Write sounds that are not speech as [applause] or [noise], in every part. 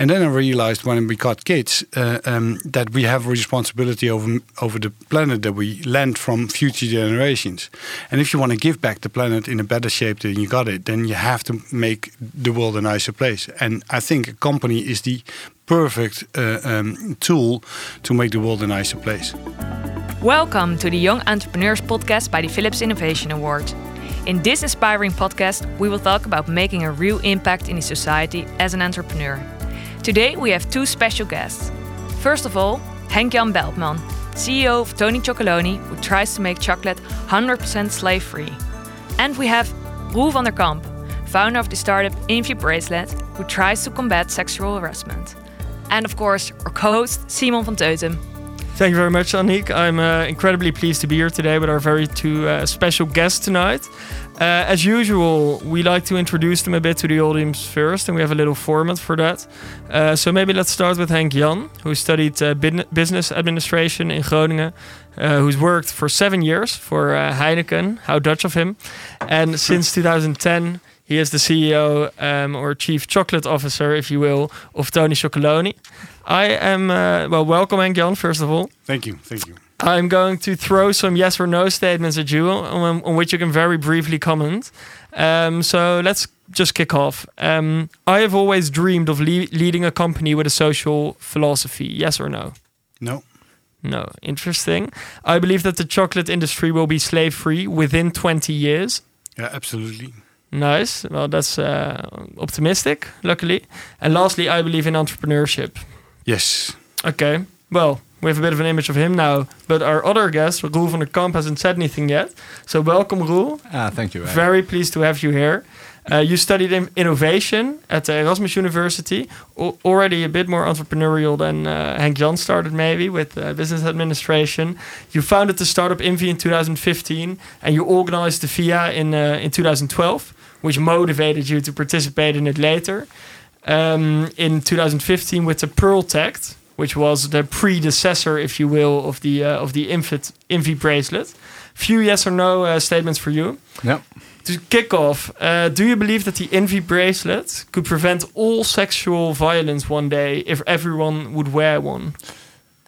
And then I realized when we got kids uh, um, that we have responsibility over over the planet that we lend from future generations. And if you want to give back the planet in a better shape than you got it, then you have to make the world a nicer place. And I think a company is the perfect uh, um, tool to make the world a nicer place. Welcome to the Young Entrepreneurs Podcast by the Philips Innovation Award. In this inspiring podcast, we will talk about making a real impact in the society as an entrepreneur. Today we have two special guests. First of all, Henk-Jan Beltman, CEO of Tony Chocolonely, who tries to make chocolate 100% slave-free. And we have Roel van der Kamp, founder of the startup Invi Bracelet, who tries to combat sexual harassment. And of course, our co-host Simon van Teutem. Thank you very much, Annick. I'm uh, incredibly pleased to be here today with our very two uh, special guests tonight. Uh, as usual, we like to introduce them a bit to the audience first, and we have a little format for that. Uh, so maybe let's start with Henk Jan, who studied uh, business administration in Groningen, uh, who's worked for seven years for uh, Heineken. How Dutch of him! And since 2010, he is the CEO um, or Chief Chocolate Officer, if you will, of Tony Chocolonely. I am uh, well. Welcome, Henk Jan. First of all, thank you, thank you. I'm going to throw some yes or no statements at you on, on which you can very briefly comment. Um, so let's just kick off. Um, I have always dreamed of le leading a company with a social philosophy. Yes or no? No. No. Interesting. I believe that the chocolate industry will be slave free within 20 years. Yeah, absolutely. Nice. Well, that's uh, optimistic, luckily. And lastly, I believe in entrepreneurship. Yes. Okay. Well, we have a bit of an image of him now. But our other guest, Roel van der Kamp, hasn't said anything yet. So welcome, Roel. Ah, thank you. Very pleased to have you here. Uh, you studied in innovation at the Erasmus University, already a bit more entrepreneurial than uh, Henk Jan started, maybe with uh, business administration. You founded the startup Invi in 2015, and you organized the VIA in uh, in 2012, which motivated you to participate in it later. Um, in 2015, with the Pearl Tact, which was the predecessor, if you will, of the uh, of the Infit Invi bracelet. Few yes or no uh, statements for you. Yeah. To kick off, uh, do you believe that the Invi bracelet could prevent all sexual violence one day if everyone would wear one?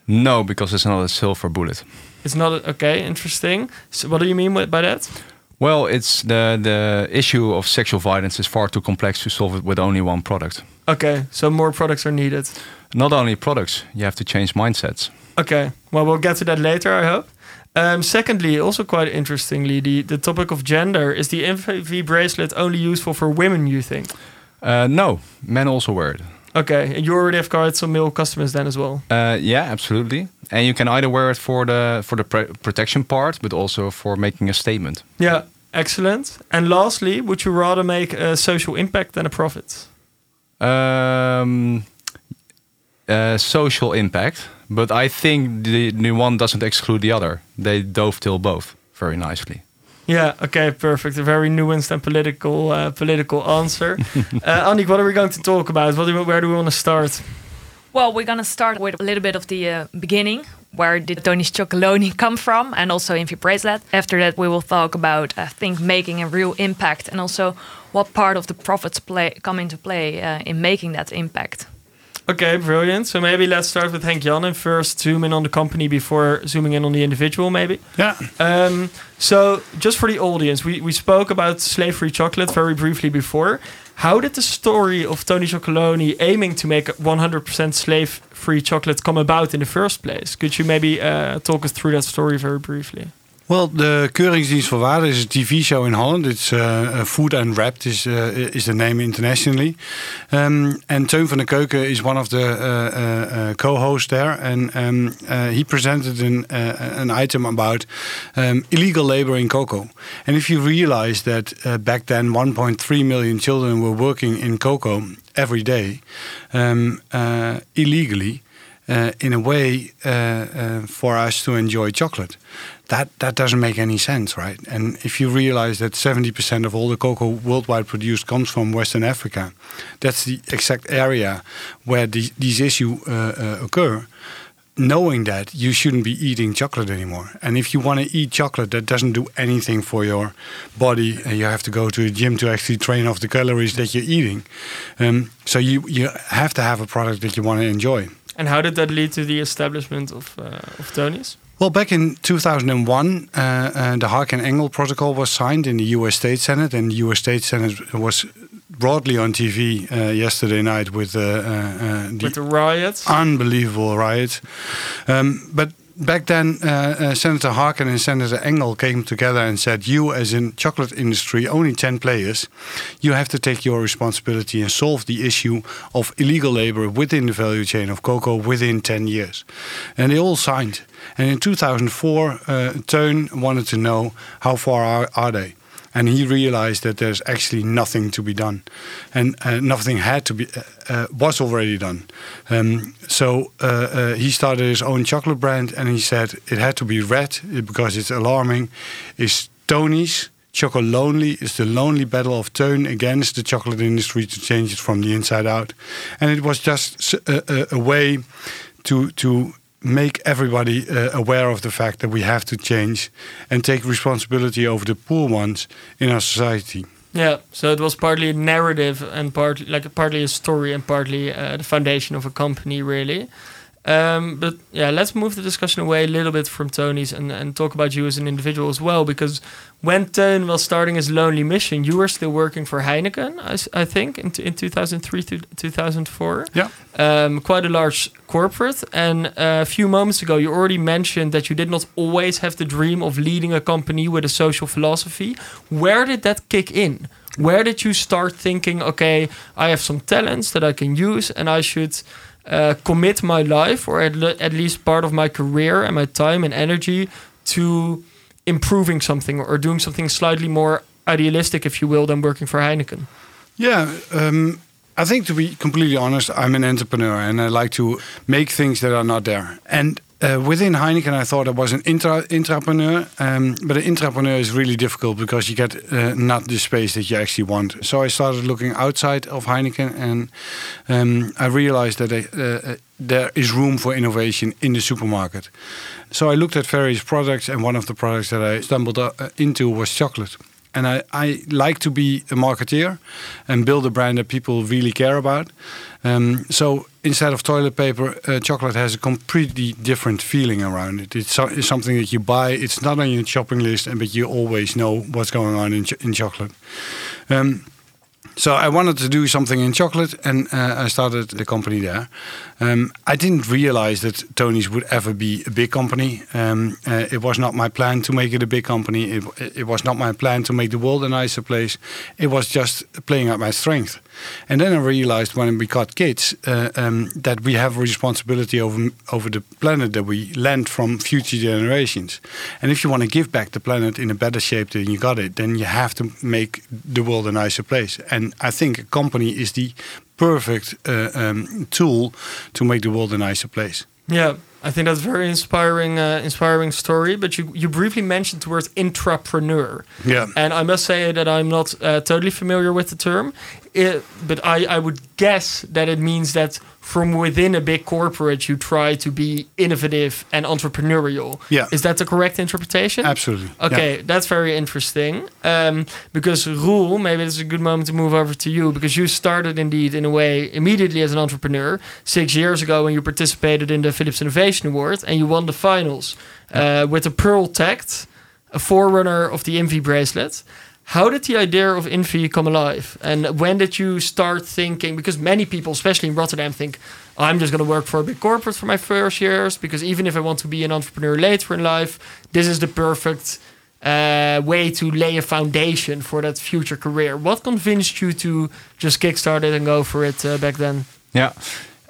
No, because it's not a silver bullet. It's not a, okay. Interesting. So, what do you mean by that? Well, it's the the issue of sexual violence is far too complex to solve it with only one product. Okay, so more products are needed. Not only products, you have to change mindsets. Okay, well, we'll get to that later, I hope. Um, secondly, also quite interestingly, the, the topic of gender is the Invi bracelet only useful for women, you think? Uh, no, men also wear it. Okay, and you already have cards some male customers then as well. Uh, yeah, absolutely. And you can either wear it for the for the protection part, but also for making a statement. Yeah, excellent. And lastly, would you rather make a social impact than a profit? Um, uh, social impact, but I think the new one doesn't exclude the other. They dovetail both very nicely. Yeah. Okay. Perfect. A very nuanced and political uh, political answer. [laughs] uh, Annick, what are we going to talk about? What do we, where do we want to start? Well, we're going to start with a little bit of the uh, beginning. Where did Tony's [laughs] Chocolonely come from? And also Invi Bracelet. After that, we will talk about, I think, making a real impact and also what part of the profits play come into play uh, in making that impact. Okay, brilliant. So maybe let's start with Henk Jan and first zoom in on the company before zooming in on the individual, maybe. Yeah. Um, so just for the audience, we, we spoke about slave-free chocolate very briefly before. How did the story of Tony Chocolonely aiming to make 100% slave-free chocolate come about in the first place? Could you maybe uh, talk us through that story very briefly? Well, the Keuringsdienst voor Waarde is a TV show in Holland. It's uh, Food and Wrapped is uh, is the name internationally. Um, and Teun van der Keuken is one of the uh, co-hosts there, and um, uh, he presented an an item about um, illegal labor in cocoa. And if you realize that back then 1.3 million children were working in cocoa every day um, illegally. in a way for us to enjoy chocolate that that doesn't make any sense, right? And if you realize that 70% of all the cocoa worldwide produced comes from Western Africa, that's the exact area where the, these issues uh, uh, occur. knowing that you shouldn't be eating chocolate anymore. And if you want to eat chocolate that doesn't do anything for your body, and you have to go to a gym to actually train off the calories that you're eating. Um, so you you have to have a product that you want to enjoy. And how did that lead to the establishment of uh, of Tony's? Well, back in 2001, uh, uh, the Harkin-Engel Protocol was signed in the U.S. State Senate, and the U.S. State Senate was broadly on TV uh, yesterday night with, uh, uh, uh, the With the riots? unbelievable riots. Um, but back then, uh, uh, Senator Harkin and Senator Engel came together and said, "You, as in chocolate industry, only ten players, you have to take your responsibility and solve the issue of illegal labor within the value chain of cocoa within ten years." And they all signed. And in 2004, uh, wanted to know how far are, are they. And he realized that there's actually nothing to be done, and uh, nothing had to be uh, uh, was already done. Um, so uh, uh, he started his own chocolate brand, and he said it had to be red because it's alarming. Is Tony's Choco Lonely is the lonely battle of Teun against the chocolate industry to change it from the inside out, and it was just a way to to make everybody uh, aware of the fact that we have to change and take responsibility over the poor ones in our society. Yeah, so it was partly a narrative and partly like partly a story and partly uh, the foundation of a company, really. Um, but yeah, let's move the discussion away a little bit from Tony's and, and talk about you as an individual as well. Because when Teun was starting his Lonely Mission, you were still working for Heineken, I think, in, in 2003 to 2004. Yeah. Um, quite a large corporate. And uh, a few moments ago, you already mentioned that you did not always have the dream of leading a company with a social philosophy. Where did that kick in? Where did you start thinking, okay, I have some talents that I can use and I should uh, commit my life or at, le- at least part of my career and my time and energy to improving something or doing something slightly more idealistic, if you will, than working for Heineken? Yeah, um, I think to be completely honest, I'm an entrepreneur and I like to make things that are not there. And uh, within Heineken, I thought I was an intra intrapreneur, um, but an intrapreneur is really difficult because you get uh, not the space that you actually want. So I started looking outside of Heineken, and um, I realized that I, uh, uh, there is room for innovation in the supermarket. So I looked at various products, and one of the products that I stumbled uh, into was chocolate. And I, I like to be a marketeer and build a brand that people really care about. Um, so instead of toilet paper, uh, chocolate has a completely different feeling around it. It's, so, it's something that you buy. It's not on your shopping list, and but you always know what's going on in, ch- in chocolate. Um, so I wanted to do something in chocolate, and uh, I started the company there. Um, I didn't realize that Tony's would ever be a big company. Um, uh, it was not my plan to make it a big company. It, it was not my plan to make the world a nicer place. It was just playing up my strength. And then I realized when we got kids uh, um, that we have a responsibility over over the planet that we lend from future generations. And if you want to give back the planet in a better shape than you got it, then you have to make the world a nicer place. And I think a company is the perfect uh, um, tool to make the world a nicer place. Yeah, I think that's a very inspiring, uh, inspiring story. But you, you briefly mentioned the word intrapreneur. Yeah. And I must say that I'm not uh, totally familiar with the term, it, but I, I would guess that it means that from within a big corporate you try to be innovative and entrepreneurial. Yeah. Is that the correct interpretation? Absolutely. Okay, Yeah. that's very interesting. Um, because Roel, maybe it's a good moment to move over to you because you started indeed in a way immediately as an entrepreneur six years ago when you participated in the Philips Innovation Award and you won the finals uh, with the Pearl Tact, a forerunner of the Invi bracelet. How did the idea of Invi come alive? And when did you start thinking? Because many people, especially in Rotterdam, think I'm just going to work for a big corporate for my first years. Because even if I want to be an entrepreneur later in life, this is the perfect uh, way to lay a foundation for that future career. What convinced you to just kickstart it and go for it uh, back then? Yeah.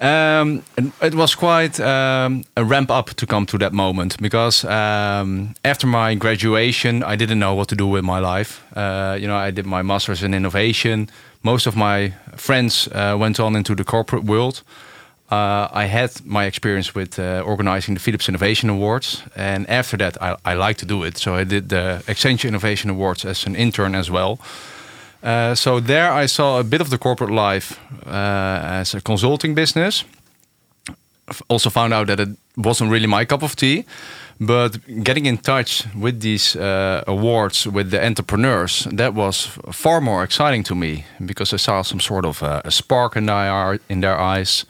Um, it was quite um, a ramp up to come to that moment because um, after my graduation, I didn't know what to do with my life. Uh, you know, I did my master's in innovation. Most of my friends uh, went on into the corporate world. Uh, I had my experience with uh, organizing the Philips Innovation Awards, and after that, I, I to do it. So I did the Accenture Innovation Awards as an intern as well. Uh, so there I saw a bit of the corporate life uh, as a consulting business. Also found out that it wasn't really my cup of tea. But getting in touch with these uh, awards with the entrepreneurs, that was far more exciting to me because I saw some sort of uh, a spark in their, in their eyes.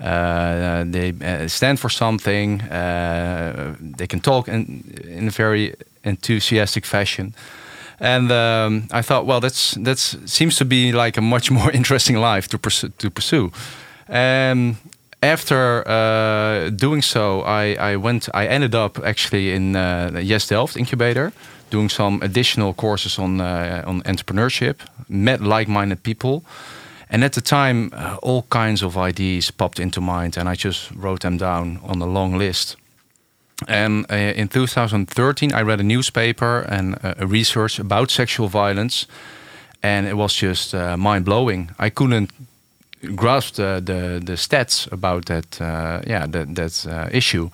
Uh, they stand for something. They can talk in, in a very enthusiastic fashion. And um, I thought, well, that's that's seems to be like a much [laughs] more interesting life to pursue. To pursue. After uh, doing so, I, I went. I ended up actually in uh, Yes Delft incubator, doing some additional courses on uh, on entrepreneurship. Met like-minded people, and at the time, uh, all kinds of ideas popped into mind, and I just wrote them down on a long list. And uh, in 2013, I read a newspaper and uh, a research about sexual violence, and it was just mind blowing. I couldn't grasp uh, the the stats about that uh, yeah that that uh, issue.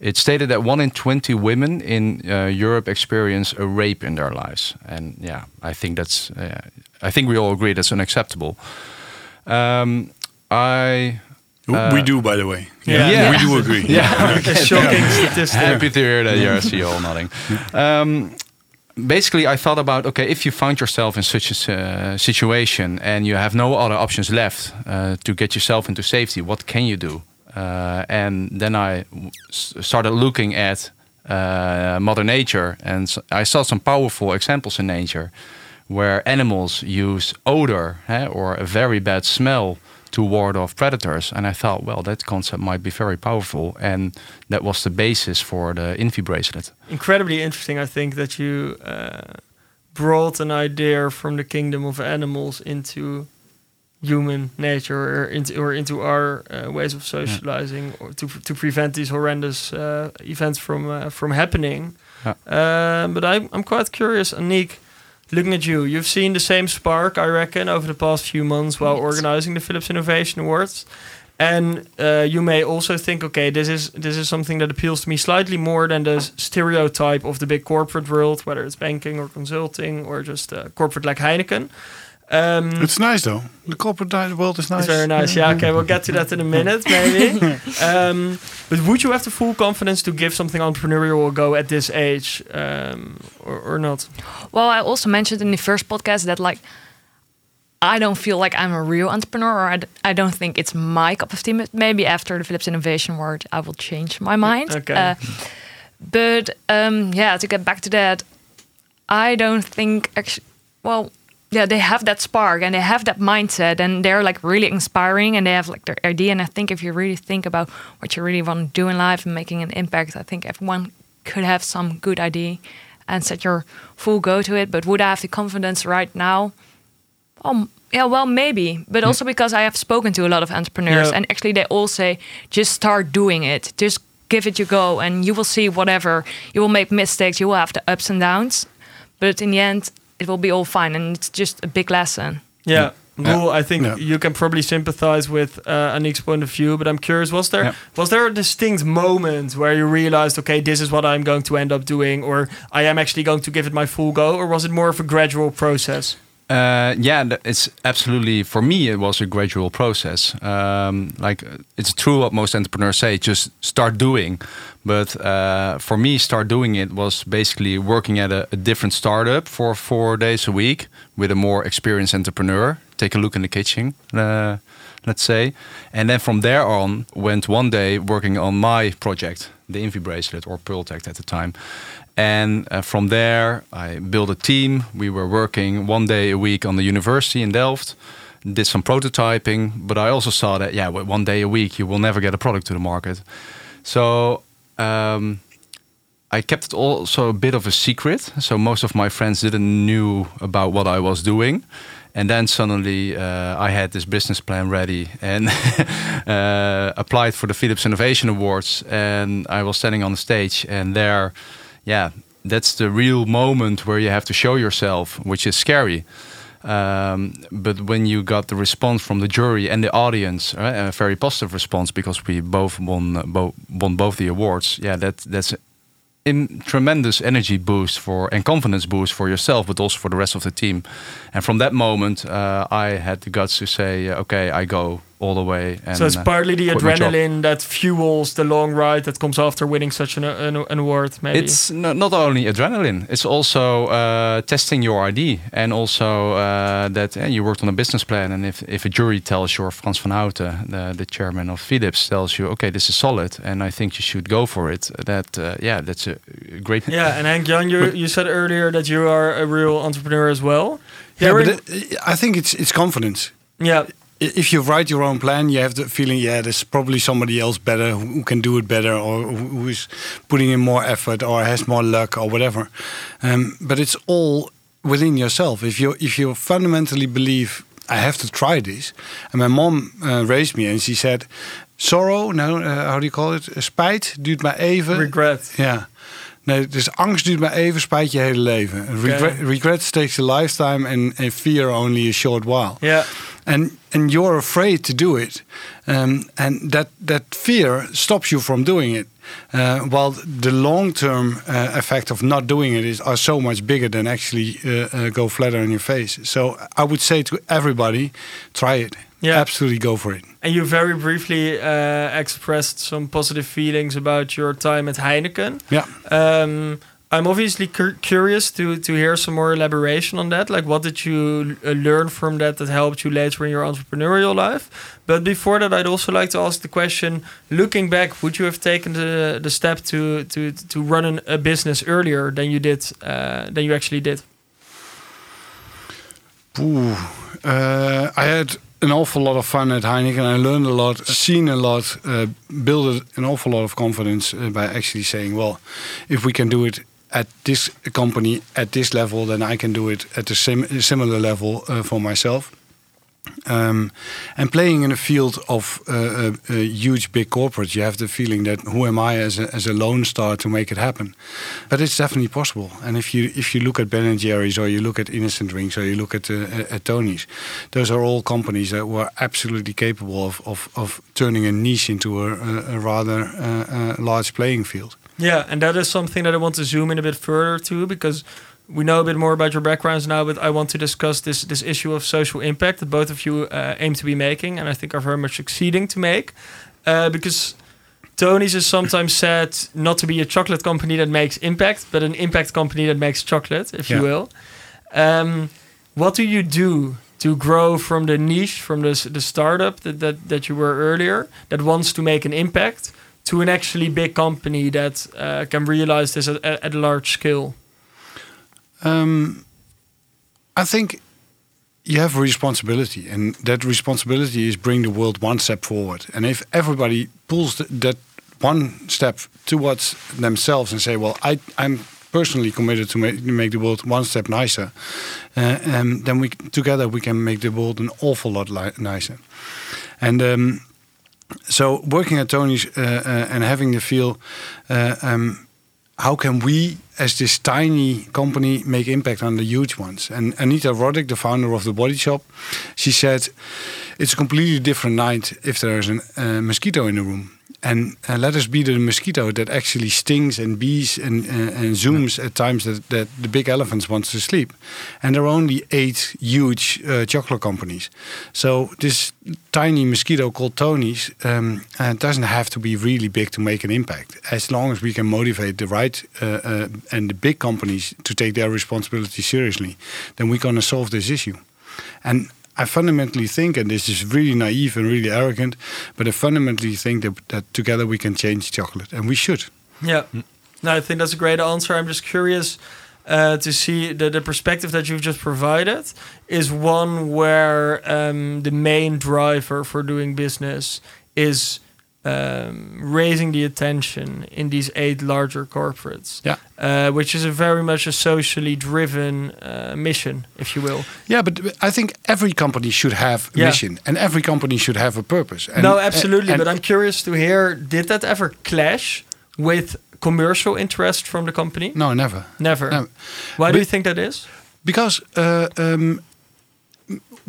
It stated that one in twenty women in Europe experience a rape in their lives, and yeah, I think that's I think we all agree that's unacceptable. Um, I uh, we do, by the way. Yeah, yeah. we do agree. [laughs] Yeah, [laughs] yeah. [laughs] shocking statistic. Happy to hear that. Yes, you all nodding. Um, basically I thought about okay if you found yourself in such a uh, situation and you have no other options left uh, to get yourself into safety what can you do uh, and then I started looking at uh, mother nature and I saw some powerful examples in nature where animals use odor eh, or a very bad smell to ward off predators. And I thought, well, that concept might be very powerful. And that was the basis for the Invi bracelet. Incredibly interesting, I think, that you uh, brought an idea from the kingdom of animals into human nature or into, or into our uh, ways of socializing yeah. or to, to prevent these horrendous uh, events from uh, from happening. Yeah. Uh, but I, I'm quite curious, Aniek looking at you, you've seen the same spark, I reckon, over the past few months while organizing the Philips Innovation Awards. And uh, you may also think, okay, this is this is something that appeals to me slightly more than the stereotype of the big corporate world, whether it's banking or consulting or just uh, corporate like Heineken. Um, it's nice though. The corporate world is nice. It's very nice. Yeah. Okay, we'll get to that in a minute, [laughs] maybe. um, but would you have the full confidence to give something entrepreneurial a go at this age, um, or, or not? Well, I also mentioned in the first podcast that like I don't feel like I'm a real entrepreneur, or I d- I don't think it's my cup of tea. Maybe after the Philips Innovation Award, I will change my mind. Okay. Uh, but um, yeah, to get back to that, I don't think actually. Well, yeah they have that spark and they have that mindset and they're like really inspiring and they have like their idea. And i think if you really think about what you really want to do in life and making an impact i think everyone could have some good idea and set your full go to it. But would i have the confidence right now? Um yeah well maybe. But also because i have spoken to a lot of entrepreneurs yeah. and actually they all say just start doing it. Just give it your go and you will see whatever. You will make mistakes. You will have the ups and downs. But in the end it will be all fine, and it's just a big lesson. Yeah. Well, I think yeah. you can probably sympathize with uh, Aniek's point of view, but I'm curious: was there yeah. was there a distinct moment where you realized, okay, this is what I'm going to end up doing, or I am actually going to give it my full go, or was it more of a gradual process? Uh, yeah, it's absolutely for me. It was a gradual process. Um, like it's true what most entrepreneurs say: just start doing. But uh, for me, start doing it was basically working at a, a, different startup for four days a week with a more experienced entrepreneur. Take a look in the kitchen, uh, let's say, and then from there on, went one day working on my project, the Invi bracelet or Pearltect at the time, and uh, from there, I built a team. We were working one day a week on the university in Delft, did some prototyping. But I also saw that, yeah, one day a week, you will never get a product to the market. So um, I kept it also a bit of a secret. So most of my friends didn't knew about what I was doing. And then suddenly uh, I had this business plan ready and [laughs] uh, applied for the Philips Innovation Awards. And I was standing on the stage, and there yeah, that's the real moment where you have to show yourself, which is scary. Um, but when you got the response from the jury and the audience, uh, a very positive response because we both won uh, bo won both the awards. Yeah, that that's a tremendous energy boost for and confidence boost for yourself, but also for the rest of the team. And from that moment, uh, I had the guts to say, uh, "Okay, I go all the way. And, so it's uh, partly the quit my job. adrenaline that fuels the long ride that comes after winning such an, an, an award. Maybe It's no, not only adrenaline; it's also uh, testing your ID, and also uh, that uh, you worked on a business plan. And if, if a jury tells you, or Frans van Houten, the, the chairman of Philips, tells you, okay, this is solid, and I think you should go for it. That uh, yeah, that's a great. yeah. And Hank Jan, you you said earlier that you are a real entrepreneur as well. Yeah, Hearing- but it, I think it's it's confidence. yeah. If you write your own plan, you have the feeling, yeah, there's probably somebody else better who can do it better, or who is putting in more effort, or has more luck, or whatever. Um, but it's all within yourself. If you if you fundamentally believe, I have to try this. And my mom uh, raised me, and she said, sorrow, no, uh, how do you call it? Spijt duurt maar even. Regret. Ja. Nee, dus angst duurt maar even, spijt je hele leven. Regret, regret takes a lifetime and, and fear only a short while. Yeah. And and you're afraid to do it, um, and that that fear stops you from doing it. Uh, while the long term uh, effect of not doing it is are so much bigger than actually uh, uh, go flat on your face. So I would say to everybody, try it. Yeah. Absolutely go for it. And you very briefly uh, expressed some positive feelings about your time at Heineken. Yeah. Um, I'm obviously cur- curious to to hear some more elaboration on that. Like, what did you uh, learn from that that helped you later in your entrepreneurial life? But before that, I'd also like to ask the question: Looking back, would you have taken the the step to to to run an, a business earlier than you did uh, than you actually did? Ooh, uh, I had an awful lot of fun at Heineken. I learned a lot, seen a lot, uh, built an awful lot of confidence uh, by actually saying, well, if we can do it at this company at this level, then I can do it at a sim- similar level uh, for myself. Um, and playing in a field of uh, uh, uh, huge big corporates, you have the feeling that who am I as a, as a lone star to make it happen? But it's definitely possible. And if you if you look at Ben and Jerry's, or you look at Innocent Drinks, or you look at uh, at Tony's, those are all companies that were absolutely capable of of, of turning a niche into a, a, a rather uh, uh, large playing field. Yeah, and that is something that I want to zoom in a bit further to because we know a bit more about your backgrounds now, but I want to discuss this this issue of social impact that both of you uh, aim to be making, and I think are very much succeeding to make. Uh, because Tony's is sometimes said not to be a chocolate company that makes impact, but an impact company that makes chocolate, if you will. Um, what do you do to grow from the niche, from the, the startup that, that, that you were earlier, that wants to make an impact, to an actually big company that uh, can realize this at, at a large scale? Um, I think you have a responsibility, and that responsibility is bring the world one step forward. And if everybody pulls th- that one step towards themselves and say, "Well, I, I'm personally committed to make, make the world one step nicer," uh, um, then we together we can make the world an awful lot nicer. And um, so, working at Tony's uh, uh, and having the feel. Uh, um, how can we, as this tiny company, make impact on the huge ones? And Anita Roddick, the founder of the Body Shop, she said, it's a completely different night if there's a uh, mosquito in the room. And uh, let us be the mosquito that actually stings and bees and, uh, and zooms at times that, that the big elephants wants to sleep. And there are only eight huge uh, chocolate companies. So this tiny mosquito called Tony's um, uh, doesn't have to be really big to make an impact. As long as we can motivate the right uh, uh, and the big companies to take their responsibility seriously, then we're going to solve this issue. And I fundamentally think, and this is really naive and really arrogant, but I fundamentally think that, that together we can change chocolate, and we should. Yeah. No, I think that's a great answer. I'm just curious uh, to see the, the perspective that you've just provided is one where um, the main driver for doing business is um, raising the attention in these eight larger corporates. Yeah. Uh, which is a very much a socially driven uh, mission, if you will. Yeah, but I think every company should have a Yeah. mission, and every company should have a purpose. And, no, absolutely. and- but I'm curious to hear did that ever clash with commercial interest from the company? no, never. Never. No. Why do you think that is? Because uh, um,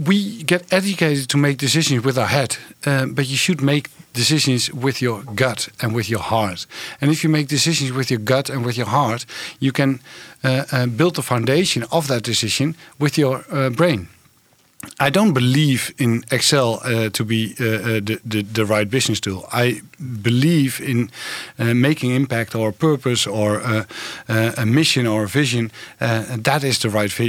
we get educated to make decisions with our head, uh, but you should make decisions with your gut and with your heart. And if you make decisions with your gut and with your heart, you can uh, uh, build the foundation of that decision with your uh, brain. I don't believe in Excel uh, to be uh, uh, the, the, the right business tool. I believe in uh, making impact or purpose or uh, a mission or a vision. that is the right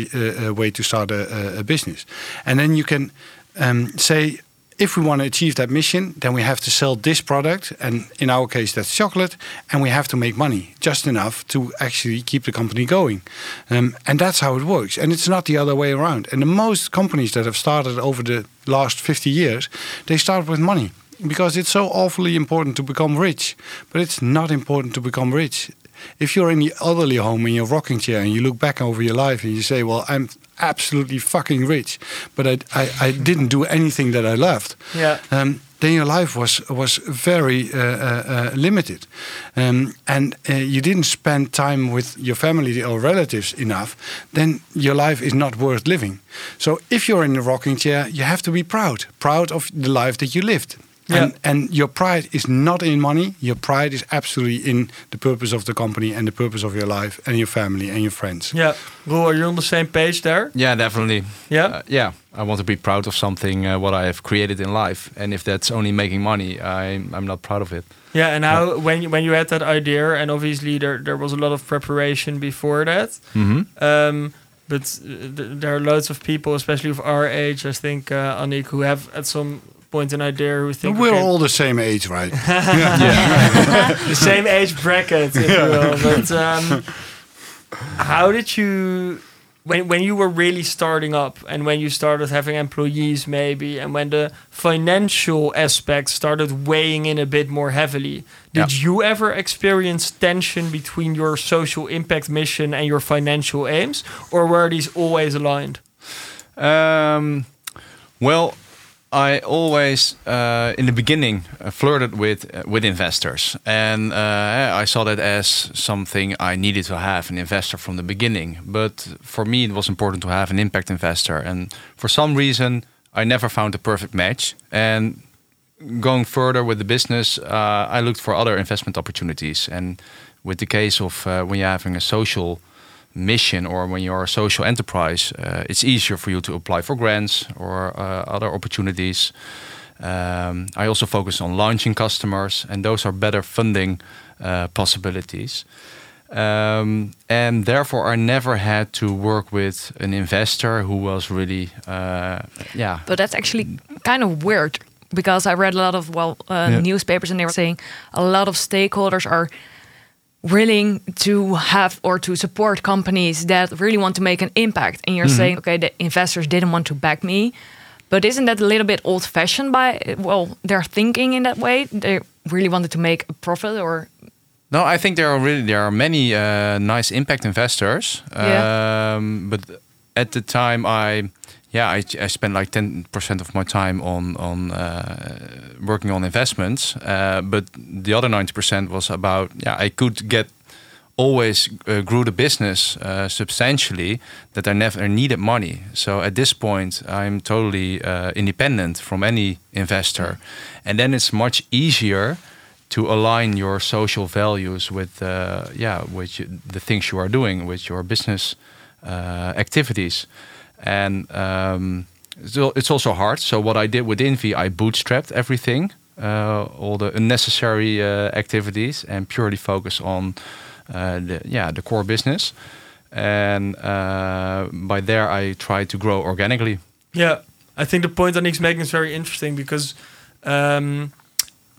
way to start a, a, business. And then you can um, say, if we want to achieve that mission, then we have to sell this product, and in our case, that's chocolate, and we have to make money just enough to actually keep the company going. Um, and that's how it works. And it's not the other way around. And the most companies that have started over the last 50 years, they start with money because it's so awfully important to become rich. But it's not important to become rich. If you're in the elderly home in your rocking chair and you look back over your life and you say, Well, I'm absolutely fucking rich, but I, I, I [laughs] didn't do anything that I loved. Yeah. Um, then your life was was very uh, uh, uh, limited, um, and uh, you didn't spend time with your family or relatives enough. Then your life is not worth living. So if you're in a rocking chair, you have to be proud, proud of the life that you lived. Yeah. And, and your pride is not in money. Your pride is absolutely in the purpose of the company and the purpose of your life and your family and your friends. Yeah. Roel, are you on the same page there? Yeah, definitely. Yeah. Uh, yeah. I want to be proud of something uh, what I have created in life, and if that's only making money, I'm I'm not proud of it. Yeah, and how yeah. when you, when you had that idea, and obviously there there was a lot of preparation before that. Mm -hmm. um, but uh, th there are loads of people, especially of our age, I think, uh, Annick, who have at some point an idea who think we're okay, all the same age, right? [laughs] yeah, [laughs] the same age bracket, if you will. But um, how did you? When, when you were really starting up and when you started having employees maybe and when the financial aspect started weighing in a bit more heavily did yeah. you ever experience tension between your social impact mission and your financial aims or were these always aligned um, well I always, uh, in the beginning, uh, flirted with uh, with investors, and uh, I saw that as something I needed to have an investor from the beginning. But for me, it was important to have an impact investor, and for some reason, I never found the perfect match. And going further with the business, uh, I looked for other investment opportunities. And with the case of uh, when you're having a social mission or when you're a social enterprise, uh, it's easier for you to apply for grants or uh, other opportunities. Um, I also focus on launching customers, and those are better funding uh, possibilities. Um, and therefore, I never had to work with an investor who was really, uh, yeah. But that's actually kind of weird because I read a lot of well uh, yeah. newspapers, and they were saying a lot of stakeholders are willing to have or to support companies that really want to make an impact. And you're mm -hmm. saying okay the investors didn't want to back me. But isn't that a little bit old fashioned by well they're thinking in that way? They really wanted to make a profit or? No i think there are really there are many uh, nice impact investors. Yeah. um, but at the time i yeah, I, I spent like ten percent of my time on on uh, working on investments, uh, but the other ninety percent was about yeah I could get always uh, grew the business uh, substantially that I never needed money. So at this point, I'm totally uh, independent from any investor, and then it's much easier to align your social values with uh, yeah with the things you are doing with your business activities and um, it's also hard. So what I did with Invi, I bootstrapped everything, uh, all the unnecessary uh, activities, and purely focus on uh, the yeah the core business. And uh, by there, I try to grow organically. Yeah, I think the point Annick's making is very interesting because. Um,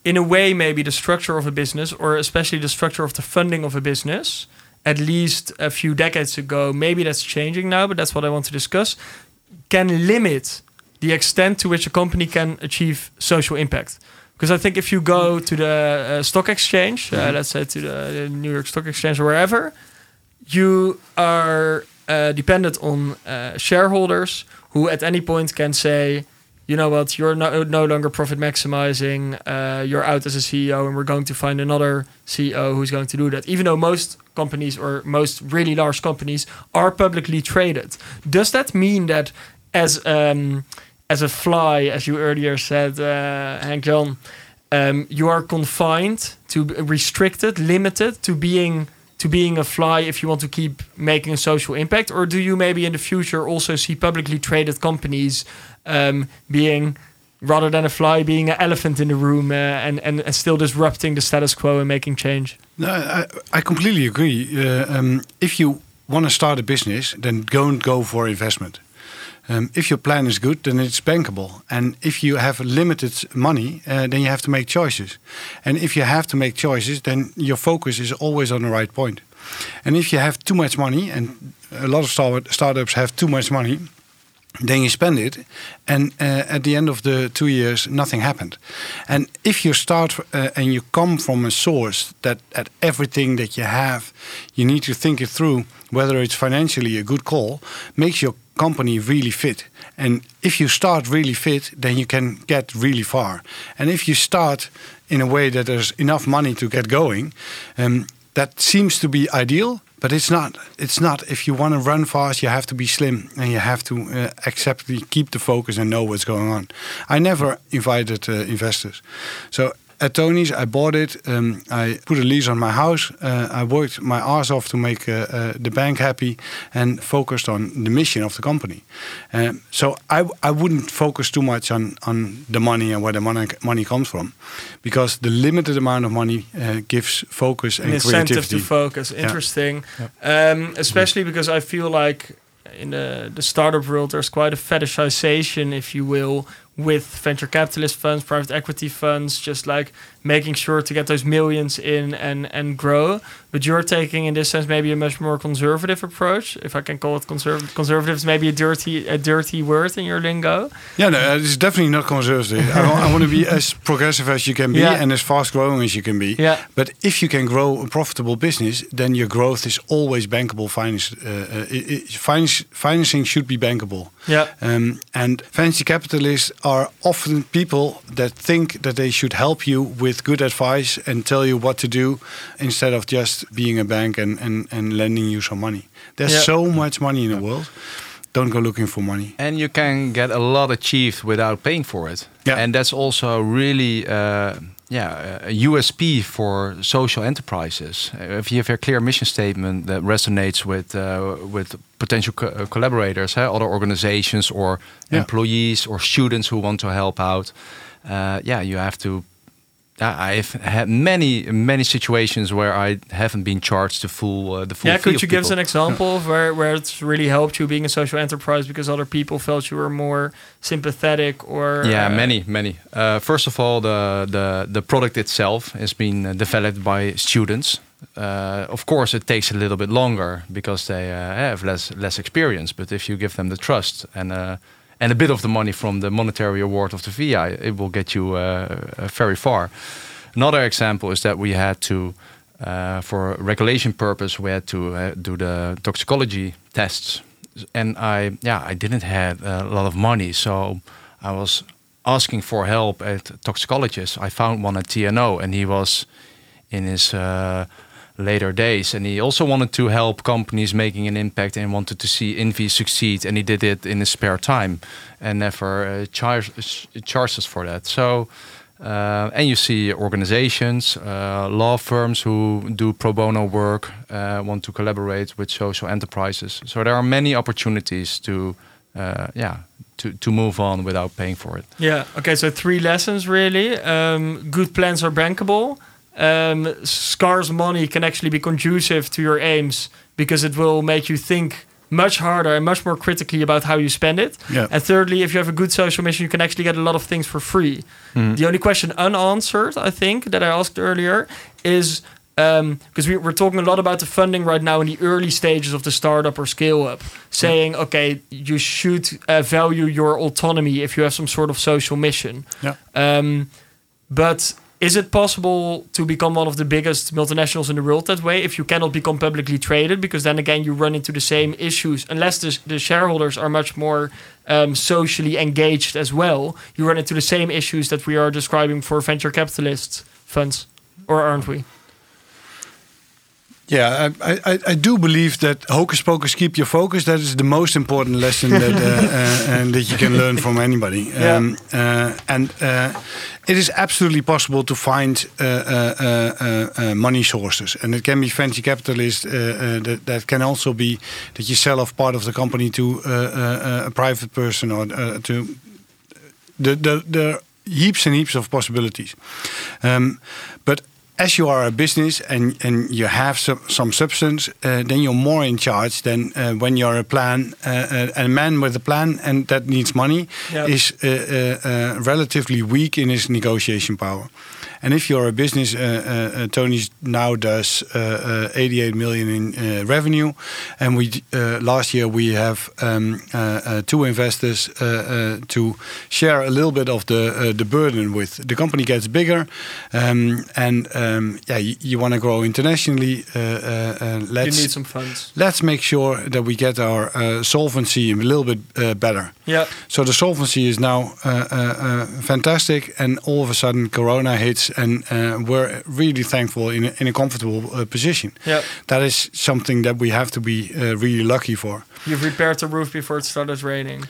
in a way, maybe the structure of a business, or especially the structure of the funding of a business, at least a few decades ago, maybe that's changing now, but that's what I want to discuss, can limit the extent to which a company can achieve social impact. Because I think if you go to the uh, stock exchange, uh, mm-hmm. let's say to the New York Stock Exchange or wherever, you are uh, dependent on uh, shareholders who at any point can say, you know what, you're no, no longer profit maximizing, uh, you're out as a CEO, and we're going to find another CEO who's going to do that. Even though most companies or most really large companies are publicly traded, does that mean that as um, as a fly, as you earlier said, uh, Hank John, um, you are confined to restricted, limited to being to being a fly if you want to keep making a social impact, or do you maybe in the future also see publicly traded companies um, being rather than a fly being an elephant in the room uh, and, and, and still disrupting the status quo and making change? No, I, I completely agree. Uh, um, if you want to start a business, then don't go for investment. Um, if your plan is good, then it's bankable. And if you have limited money, uh, then you have to make choices. And if you have to make choices, then your focus is always on the right point. And if you have too much money, and a lot of start startups have too much money, then you spend it, and uh, at the end of the two years, nothing happened. And if you start uh, and you come from a source that at everything that you have, you need to think it through whether it's financially a good call, makes your company really fit. And if you start really fit, then you can get really far. And if you start in a way that there's enough money to get going, um, that seems to be ideal but it's not it's not if you want to run fast you have to be slim and you have to uh, accept keep the focus and know what's going on i never invited uh, investors so at Tony's, I bought it. Um, I put a lease on my house. Uh, I worked my ass off to make uh, uh, the bank happy and focused on the mission of the company. Um, so I, I wouldn't focus too much on, on the money and where the money, money comes from, because the limited amount of money uh, gives focus and An incentive creativity. to focus. Interesting, um, especially because I feel like in the the startup world, there's quite a fetishization, if you will, with venture capitalist funds, private equity funds, just like making sure to get those millions in and and grow. But you're taking, in this sense, maybe a much more conservative approach, if I can call it conservative. Conservative is maybe a dirty a dirty word in your lingo. Yeah, no, it's definitely not conservative. I, want, I want to be [laughs] as progressive as you can be Yeah. and as fast growing as you can be. Yeah. But if you can grow a profitable business, then your growth is always bankable. Finance, uh, uh, finance, financing should be bankable. Yeah. Um, and venture capitalists are often people that think that they should help you with good advice and tell you what to do instead of just being a bank and, and, and lending you some money. There's Yeah. so much money in the world. Don't go looking for money. and you can get a lot achieved without paying for it. Yeah. And that's also really, uh, yeah, a USP for social enterprises. If you have a clear mission statement that resonates with uh, with potential co- uh, collaborators, huh, other organizations, or Yeah. employees, or students who want to help out, uh, yeah, you have to. I've had many many situations where I haven't been charged the full uh, the full. yeah, could you give us an example of where, where it's really helped you being a social enterprise because other people felt you were more sympathetic or Yeah, uh, many, many. Uh, first of all, the, the the product itself has been developed by students. Uh, of course, it takes a little bit longer because they uh, have less less experience. But if you give them the trust and uh, and a bit of the money from the monetary award of the VI, it will get you uh, uh, very far. Another example is that we had to, for regulation purpose, we had to do the toxicology tests, and I yeah I didn't have a lot of money, so I was asking for help at toxicologists. I found one at TNO, and he was in his later days, and he also wanted to help companies making an impact and wanted to see Invi succeed, and he did it in his spare time, and never uh, charged us for that. So. Uh, and you see organizations, uh, law firms who do pro bono work, uh, want to collaborate with social enterprises. So there are many opportunities to, uh, yeah, to, to move on without paying for it. Yeah. Okay. So three lessons really. Um, good plans are bankable. Um, scarce money can actually be conducive to your aims because it will make you think much harder and much more critically about how you spend it. Yeah. And thirdly, if you have a good social mission, you can actually get a lot of things for free. The only question unanswered, I think, that I asked earlier is because we, we're talking a lot about the funding right now in the early stages of the startup or scale up, saying, okay, you should uh, value your autonomy if you have some sort of social mission. Yeah. Um, but is it possible to become one of the biggest multinationals in the world that way if you cannot become publicly traded? Because then again, you run into the same issues. Unless the, the shareholders are much more um, socially engaged as well, you run into the same issues that we are describing for venture capitalist funds, or aren't we? Yeah, I, I, I, do believe that hocus pocus keep your focus. That is the most important lesson that uh, [laughs] uh, and that you can learn from anybody. Yeah. Um, uh, and uh, it is absolutely possible to find uh, uh, money sources, and it can be venture capitalists. that that can also be that you sell off part of the company to a private person or to the the the heaps and heaps of possibilities. Um, but as you are a business and, and you have some, some substance, uh, then you're more in charge than uh, when you're a plan. Uh, uh a man with a plan and that needs money yep. is uh, uh, relatively weak in his negotiation power. And if you're a business, uh, uh, uh Tony now does uh, uh 88 million in uh, revenue, and we uh, last year we have um, two investors to share a little bit of the the burden with. The company gets bigger, um, and um, yeah, you, you want to grow internationally. let's you need some funds. Let's make sure that we get our solvency a little bit better. Yeah. So the solvency is now fantastic, and all of a sudden Corona hits and uh, we're really thankful in a, in a comfortable uh, position. Yeah, that is something that we have to be uh, really lucky for. You've repaired the roof before it started raining.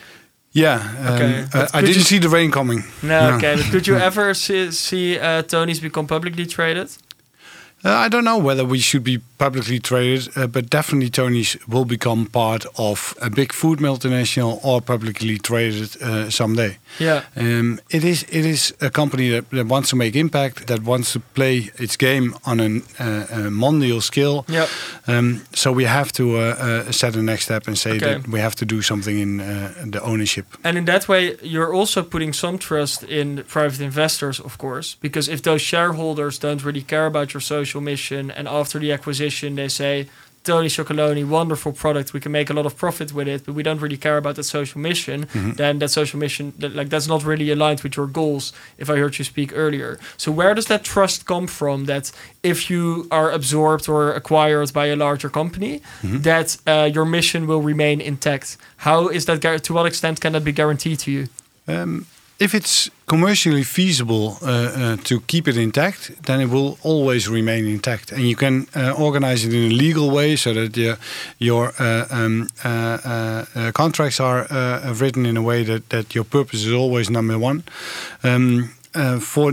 Yeah, okay. Um, I didn't see the rain coming. No, okay. But could you [laughs] ever see, see uh, Tony's become publicly traded? Uh, I don't know whether we should be publicly traded, uh, but definitely Tony's will become part of a big food multinational or publicly traded uh, someday. Yeah, um, it is it is a company that, that, wants to make impact, that wants to play its game on an, uh, a mondial scale. Yeah. Um, so we have to uh, uh, set the next step and say okay. that we have to do something in the ownership. And in that way, you're also putting some trust in private investors, of course, because if those shareholders don't really care about your social mission and after the acquisition they say, Tony Chocolonely, wonderful product. We can make a lot of profit with it, but we don't really care about that social mission. Mm-hmm. Then that social mission, that, like that's not really aligned with your goals. If I heard you speak earlier, so where does that trust come from? That if you are absorbed or acquired by a larger company, mm-hmm. that uh, your mission will remain intact. How is that? To what extent can that be guaranteed to you? Um, if it's commercially feasible uh, uh, to keep it intact, then it will always remain intact, and you can uh, organize it in a legal way so that your your uh, um, uh, uh, contracts are written in a way that that your purpose is always number one. Um, for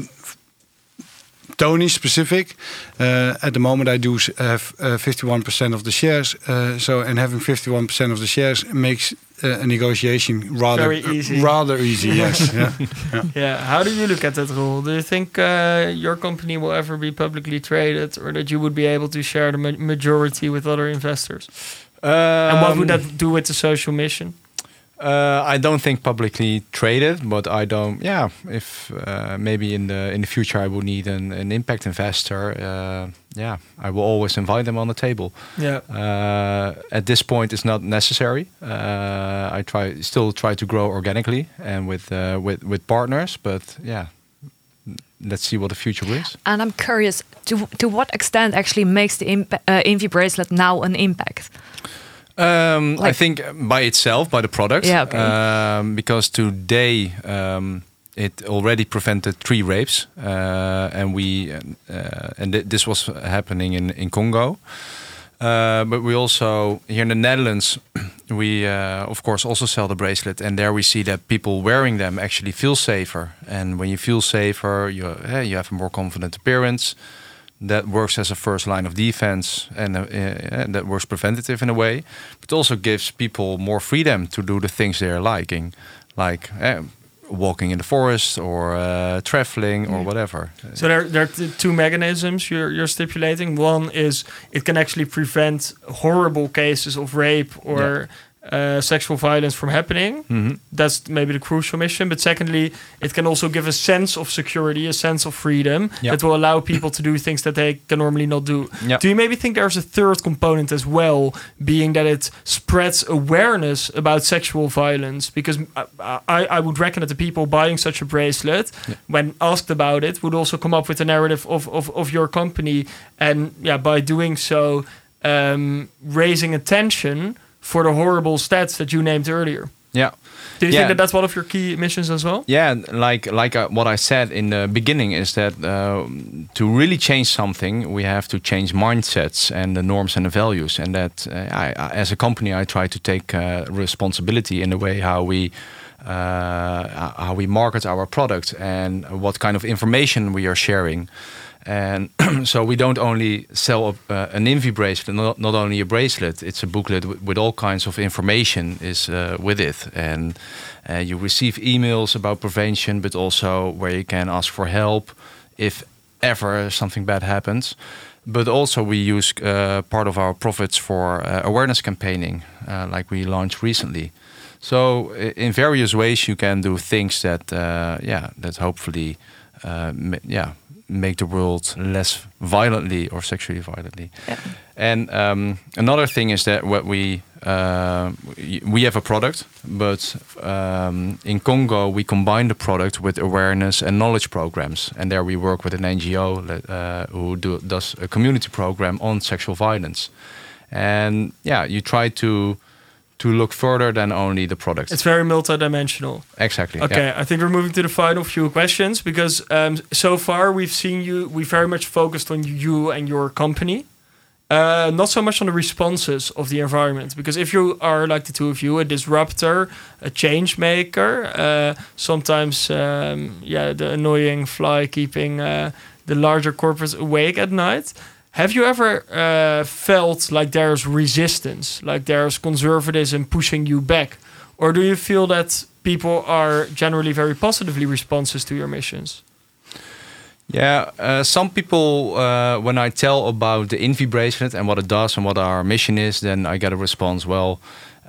Tony specific, at the moment I do have 51% of the shares. so and having 51% of the shares makes uh, a negotiation rather Very easy. rather easy. yes. [laughs] Yeah. yeah. yeah. How do you look at that rule? Do you think uh, your company will ever be publicly traded, or that you would be able to share the ma majority with other investors? Um, and what would that do with the social mission? Uh, I don't think publicly traded, but I don't. Yeah, if uh, maybe in the in the future I will need an, an impact investor. Uh, yeah, I will always invite them on the table. Yeah. Uh, at this point, it's not necessary. Uh, I try still try to grow organically and with uh, with with partners, but yeah. Let's see what the future brings. And I'm curious to to what extent actually makes the imp- Invi bracelet now an impact. Um, like, I think by itself, by the product. Yeah, okay. Um, because today um, it already prevented three rapes, uh, and we uh, and th this was happening in in Congo. Uh, but we also here in the Netherlands, [clears throat] we uh, of course also sell the bracelet, and there we see that people wearing them actually feel safer. And when you feel safer, you you have a more confident appearance that works as a first line of defense and, uh, and that works preventative in a way, but also gives people more freedom to do the things they're liking, like uh, walking in the forest or uh, traveling or whatever. So there, there are two mechanisms you're, you're stipulating. One is it can actually prevent horrible cases of rape or yeah uh, sexual violence from happening. Mm-hmm. That's maybe the crucial mission. But secondly, it can also give a sense of security, a sense of freedom that will allow people to do things that they can normally not do. Do you maybe think there's a third component as well, being that it spreads awareness about sexual violence? Because I, I, I would reckon that the people buying such a bracelet, when asked about it, would also come up with a narrative of, of, of your company. And yeah, by doing so, um, raising attention for the horrible stats that you named earlier. Yeah. Do you Yeah. think that that's one of your key missions as well? Yeah, like like uh, what I said in the beginning is that uh, to really change something, we have to change mindsets and the norms and the values. And that, uh, I, I, as a company, I try to take uh, responsibility in the way how we uh, how we market our product and what kind of information we are sharing. And [clears throat] so we don't only sell a, uh, an Invi bracelet, not, not only a bracelet. It's a booklet with, all kinds of information is uh, with it, and uh, you receive emails about prevention, but also where you can ask for help if ever something bad happens. But also we use uh, part of our profits for uh, awareness campaigning, uh, like we launched recently. So in various ways you can do things that, yeah, that hopefully, ma- yeah, make the world less violently or sexually violently. Yeah. And um, another thing is that what we uh, we- we have a product, but um, in Congo we combine the product with awareness and knowledge programs, and there we work with an NGO uh, who do, does a community program on sexual violence. And yeah, you try to to look further than only the product. It's very multidimensional. exactly. Okay, yeah. I think we're moving to the final few questions because um, so far we've seen you. We very much focused on you and your company, uh, not so much on the responses of the environment. Because if you are like the two of you, a disruptor, a change maker, uh, sometimes um, yeah, the annoying fly keeping uh, the larger corporates awake at night. Have you ever uh, felt like there's resistance, like there's conservatism pushing you back? Or do you feel that people are generally very positively responses to your missions? Yeah, uh, some people, uh, when I tell about the Invi bracelet and what it does and what our mission is, then I get a response. Well,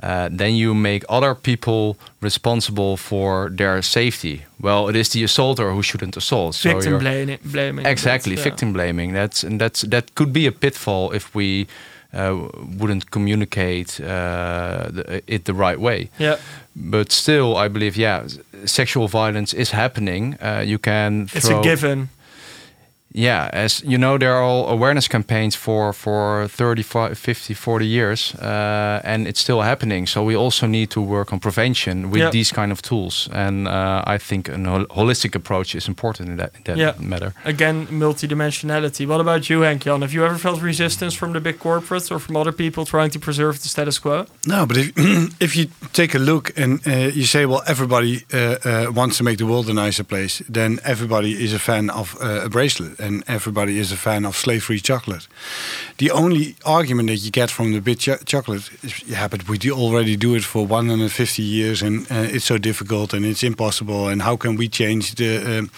uh, then you make other people responsible for their safety. Well, it is the assaulter who shouldn't assault. So Victim blaming. blaming Exactly, that's, yeah. victim blaming. That's and that's that could be a pitfall if we uh, wouldn't communicate uh, the, it the right way. Yeah, But still, I believe, yeah, sexual violence is happening. Uh, you can. it's a given. Yeah, as you know, there are all awareness campaigns for for 30, 50, 40 years, uh, and it's still happening. So we also need to work on prevention with Yeah. these kind of tools. And uh, I think a hol- holistic approach is important in that, in that Yeah. matter. Again, multidimensionality. What about you, Henk Jan? Have you ever felt resistance from the big corporates or from other people trying to preserve the status quo? No, but if [clears throat] if you take a look and uh, you say, well, everybody uh, uh, wants to make the world a nicer place, then everybody is a fan of uh, a bracelet, and everybody is a fan of slave-free chocolate. The only argument that you get from the big cho- chocolate is, yeah, but we already do it for 150 years, and uh, it's so difficult and it's impossible, and how can we change the um,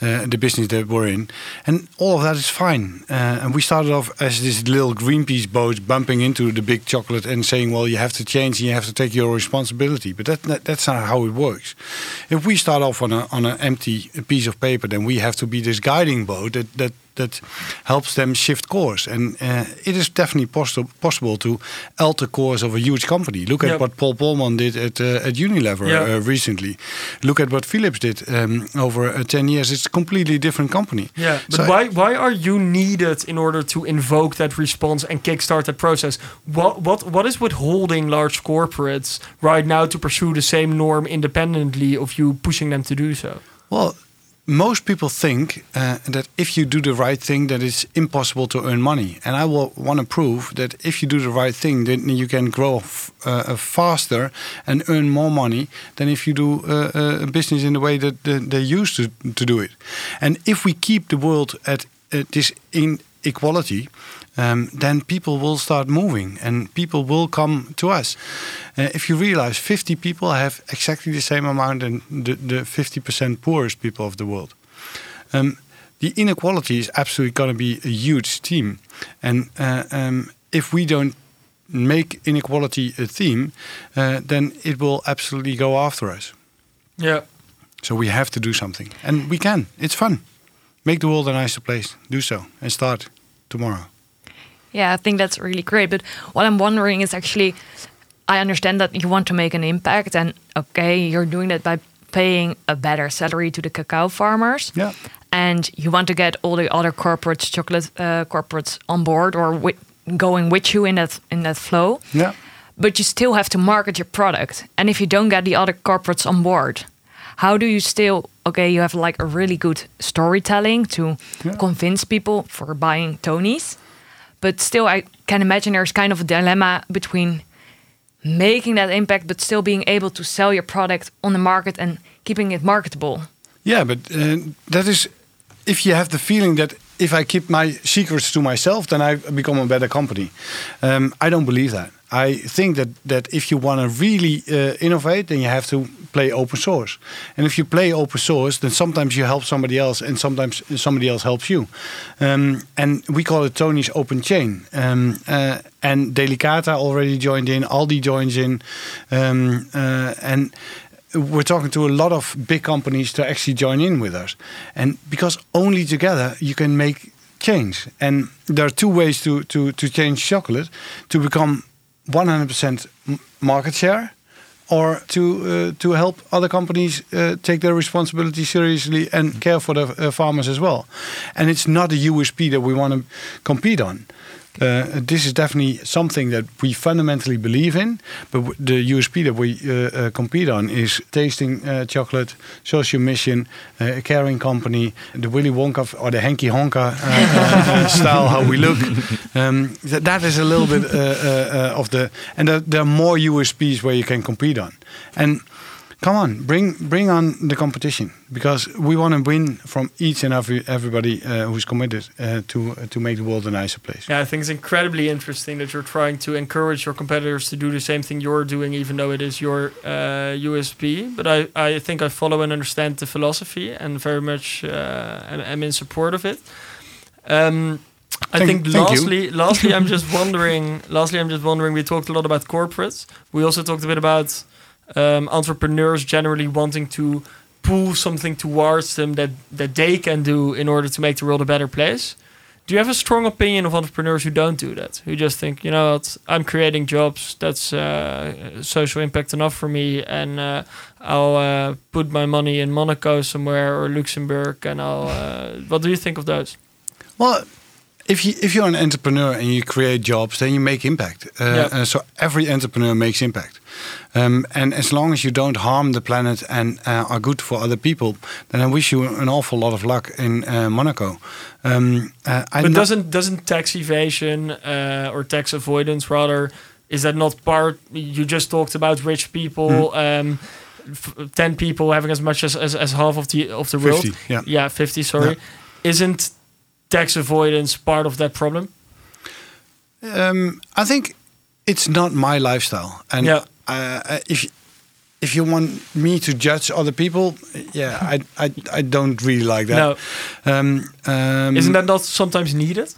uh, the business that we're in? And all of that is fine. Uh, and we started off as this little Greenpeace boat bumping into the big chocolate and saying, well, you have to change and you have to take your responsibility. But that, that that's not how it works. If we start off on a on an empty piece of paper, then we have to be this guiding boat that that that helps them shift course. And uh, it is definitely possi- possible to alter course of a huge company. Look at Yep. what Paul Polman did at uh, at Unilever Yeah. uh, recently. Look at what Philips did um, over uh, ten years. It's a completely different company. Yeah, but So- why why are you needed in order to invoke that response and kickstart that process? What what what is withholding large corporates right now to pursue the same norm independently of you pushing them to do so? Well, most people think uh, that if you do the right thing, that it's impossible to earn money. And I will want to prove that if you do the right thing, then you can grow uh, uh, faster and earn more money than if you do uh, uh, a business in the way that uh, they used to, to do it. And if we keep the world at uh, this inequality, um, then people will start moving and people will come to us. Uh, if you realize 50 people have exactly the same amount than the, the 50% poorest people of the world. Um, the inequality is absolutely going to be a huge theme. And uh, um, if we don't make inequality a theme, uh, then it will absolutely go after us. Yeah. So we have to do something. And we can. It's fun. Make the world a nicer place. Do so and start tomorrow. Yeah, I think that's really great. But what I'm wondering is actually, I understand that you want to make an impact, and okay, you're doing that by paying a better salary to the cacao farmers. Yeah. And you want to get all the other corporates, chocolate uh, corporates, on board or wi- going with you in that in that flow. Yeah. but you still have to market your product. And if you don't get the other corporates on board, how do you still okay? You have like a really good storytelling to Yeah. convince people for buying Tony's, but still, I can imagine there's kind of a dilemma between making that impact, but still being able to sell your product on the market and keeping it marketable. Yeah, but uh, that is if you have the feeling that if I keep my secrets to myself, then I become a better company. Um, I don't believe that. I think that that if you want to really uh, innovate, then you have to play open source. And if you play open source, then sometimes you help somebody else, and sometimes somebody else helps you. Um, and we call it Tony's Open Chain. Um, uh, and Delicata already joined in. Aldi joins in, um, uh, and we're talking to a lot of big companies to actually join in with us. And because only together you can make change. And there are two ways to, to, to change chocolate to become 100% market share or to uh, to help other companies uh, take their responsibility seriously and care for the uh, farmers as well. And it's not a USP that we want to compete on. Uh, this is definitely something that we fundamentally believe in, but w- the USP that we uh, uh, compete on is tasting uh, chocolate, social mission, uh, a caring company, the Willy Wonka or the Henky Honka [laughs] style, how we look. Um, th- that is a little bit of the, and there, there are more USPs where you can compete on. And come on, bring bring on the competition because we want to win from each and every everybody uh, who's committed uh, to uh, to make the world a nicer place. Yeah, I think it's incredibly interesting that you're trying to encourage your competitors to do the same thing you're doing, even though it is your uh, USP. But I, I think I follow and understand the philosophy and very much uh, am, am in support of it. Um, I Thank- think lastly, lastly, I'm [laughs] just wondering. Lastly, I'm just wondering. We talked a lot about corporates. We also talked a bit about um, entrepreneurs generally wanting to pull something towards them that that they can do in order to make the world a better place. Do you have a strong opinion of entrepreneurs who don't do that? Who just think, you know what, I'm creating jobs. That's uh, social impact enough for me, and uh, I'll uh, put my money in Monaco somewhere or Luxembourg, and I'll. Uh, what do you think of those? Well, if you if you're an entrepreneur and you create jobs, then you make impact. Uh, Yeah. uh, so every entrepreneur makes impact. Um, and as long as you don't harm the planet and uh, are good for other people, then I wish you an awful lot of luck in uh, Monaco. Um, uh, But doesn't doesn't tax evasion uh, or tax avoidance rather is that not part? You just talked about rich people, um, f- ten people having as much as, as, as half of the of the world. yeah. yeah, fifty. Sorry, isn't tax avoidance part of that problem? Um, I think it's not my lifestyle, and Yeah. uh, if if you want me to judge other people, yeah, I I, I don't really like that. Um, um, Isn't that not sometimes needed?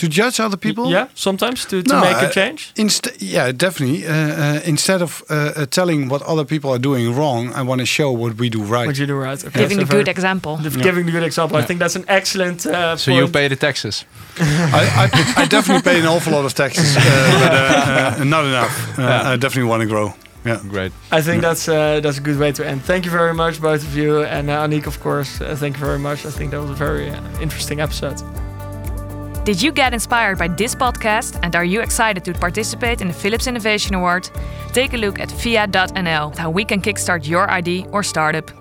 To judge other people? Yeah, sometimes to, to No, make a change. Inst- yeah, definitely. Uh, uh, instead of uh, uh, telling what other people are doing wrong, I want to show what we do right. What you do right? Okay, Giving so the good very- example. the- Giving the good example. I think that's an excellent. Uh, So you pay the taxes. [laughs] I, I, I definitely pay an awful lot of taxes, uh, but uh, uh, not enough. Uh, Yeah. I definitely want to grow. Yeah. Great. I think that's uh, that's a good way to end. Thank you very much, both of you, and uh, Aniek, of course. Uh, thank you very much. I think that was a very uh, interesting episode. Did you get inspired by this podcast and are you excited to participate in the Philips Innovation Award? Take a look at via.nl, how we can kickstart your ID or startup.